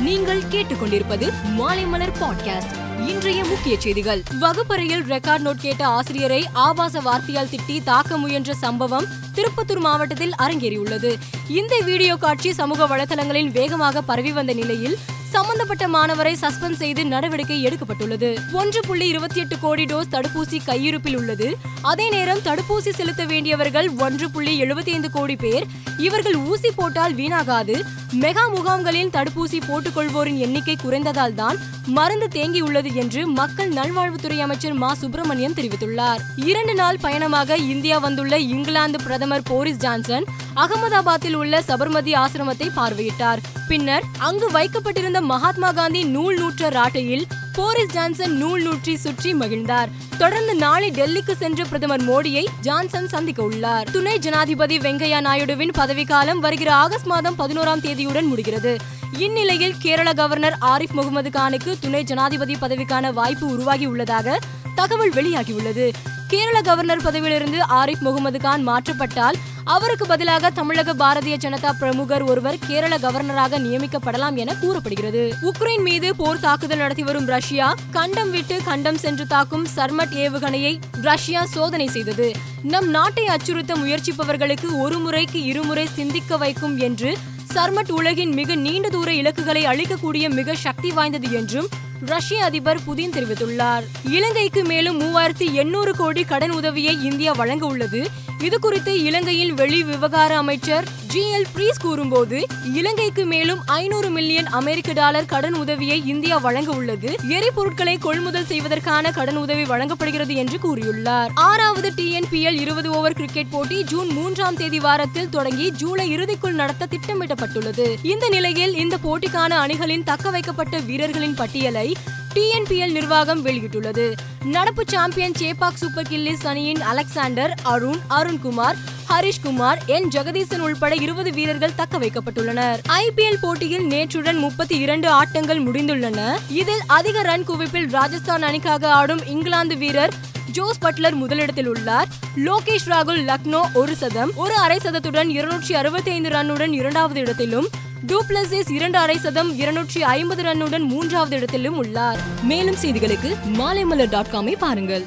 நீங்கள் கேட்டுக்கொண்டிருப்பது மாலைமலர் பாட்காஸ்ட் இன்றைய முக்கிய செய்திகள். வகுப்பறையில் ரெக்கார்ட் நோட் கேட்ட ஆசிரியரை ஆபாச வார்த்தையால் திட்டி தாக்க முயன்ற சம்பவம் திருப்பத்தூர் மாவட்டத்தில் அரங்கேறியுள்ளது. இந்த வீடியோ காட்சி சமூக வலைதளங்களில் வேகமாக பரவி வந்த நிலையில் சம்பந்தப்பட்ட மாணவரை சஸ்பெண்ட் செய்து நடவடிக்கை எடுக்கப்பட்டுள்ளது. ஒன்று புள்ளி இருபத்தி எட்டு கோடி டோஸ் தடுப்பூசி கையிருப்பில் உள்ளது. அதே நேரம் தடுப்பூசி செலுத்த வேண்டியவர்கள் ஒன்று புள்ளி எழுபத்தி ஐந்து கோடி பேர். இவர்கள் ஊசி போட்டால் வீணாகாது. மெகா முகாம்களில் தடுப்பூசி போட்டுக்கொள்வோரின் எண்ணிக்கை குறைந்ததால் தான் மருந்து தேங்கியுள்ளது என்று மக்கள் நல்வாழ்வுத்துறை அமைச்சர் மா. சுப்பிரமணியம் தெரிவித்துள்ளார். இரண்டு நாள் பயணமாக இந்தியா வந்துள்ள இங்கிலாந்து பிரதமர் போரிஸ் ஜான்சன் அகமதாபாத்தில் உள்ள சபர்மதி ஆசிரமத்தை பார்வையிட்டார். பின்னர் அங்கு வைக்கப்பட்டிருந்த மகாத்மா காந்தி நூல் நூற்ற ராட்டையில் போரிஸ் ஜான்சன் நூல் நூற்றி சுற்றி மகிழ்ந்தார். தொடர்ந்து நாளை டெல்லிக்கு சென்ற பிரதமர் மோடியை ஜான்சன் சந்திக்க உள்ளார். துணை ஜனாதிபதி வெங்கையா நாயுடுவின் பதவிக்காலம் வருகிற ஆகஸ்ட் மாதம் பதினோராம் தேதியுடன் முடிகிறது. இந்நிலையில் கேரள கவர்னர் ஆரிஃப் முகமது கானுக்கு துணை ஜனாதிபதி பதவிக்கான வாய்ப்பு உருவாகி உள்ளதாக தகவல் வெளியாகியுள்ளது. கேரள கவர்னர் பதவியிலிருந்து ஆரிஃப் முகமது கான் மாற்றப்பட்டால் அவருக்கு பதிலாக தமிழக பாரதிய ஜனதா பிரமுகர் ஒருவர் கேரள கவர்னராக நியமிக்கப்படலாம் என கூறப்படுகிறது. உக்ரைன் மீது போர் தாக்குதல் நடத்தி வரும் ரஷ்யா கண்டம் விட்டு கண்டம் சென்று தாக்கும் சர்மட் ஏவுகணையை ரஷ்யா சோதனை செய்தது. நம் நாட்டை அச்சுறுத்த முயற்சிப்பவர்களுக்கு ஒரு முறைக்கு இருமுறை சிந்திக்க வைக்கும் என்று சர்மட் உலகின் மிக நீண்ட தூர இலக்குகளை அளிக்கக்கூடிய மிக சக்தி வாய்ந்தது என்றும் ரஷ்ய அதிபர் புதின் தெரிவித்துள்ளார். இலங்கைக்கு மேலும் மூவாயிரத்தி எண்ணூறு கோடி கடன் உதவியை இந்தியா வழங்க உள்ளது. இது குறித்து இலங்கையின் வெளி விவகார அமைச்சர் ஜிஎல் பிரீஸ் கூறும்போது இலங்கைக்கு மேலும் ஐநூறு மில்லியன் அமெரிக்க டாலர் கடன் உதவியை இந்தியா வழங்க உள்ளது. எரிபொருட்களை கொள்முதல் செய்வதற்கான கடன் உதவி வழங்கப்படுகிறது என்று கூறியுள்ளார். ஆறாவது டிஎன்பிஎல் இருபது ஓவர் கிரிக்கெட் போட்டி ஜூன் மூன்றாம் தேதி வாரத்தில் தொடங்கி ஜூலை இறுதிக்குள் நடத்த திட்டமிடப்பட்டுள்ளது. இந்த நிலையில் இந்த போட்டிக்கான அணிகளின் தக்க வைக்கப்பட்ட வீரர்களின் பட்டியலை டிஎன்பிஎல் நிர்வாகம் வெளியிட்டுள்ளது. நடப்பு சாம்பியன் சேபாக் சூப்பர் கில்லிஸ் அணியின் அலெக்சாண்டர் அருண் அருண்குமார் ஹரிஷ்குமார் என் ஜெகதீசன் உள்பட இருபது வீரர்கள் தக்க வைக்கப்பட்டுள்ளனர். ஐபிஎல் போட்டியில் நேற்றுடன் முப்பத்தி இரண்டு ஆட்டங்கள் முடிந்துள்ளன. இதில் அதிக ரன் குவிப்பில் ராஜஸ்தான் அணிக்காக ஆடும் இங்கிலாந்து வீரர் ஜோஸ் பட்லர் முதலிடத்தில் உள்ளார். லோகேஷ் ராகுல் லக்னோ ஒரு சதம் ஒரு அரை சதத்துடன் இருநூற்றி அறுபத்தி ஐந்து ரன்னுடன் இரண்டாவது இடத்திலும் டூப்ளசிஸ் இரண்டு அரை சதம் இருநூற்றி ஐம்பது ரன்னுடன் மூன்றாவது இடத்திலும் உள்ளார். மேலும் செய்திகளுக்கு மாலைமலர் டாட் காமை பாருங்கள்.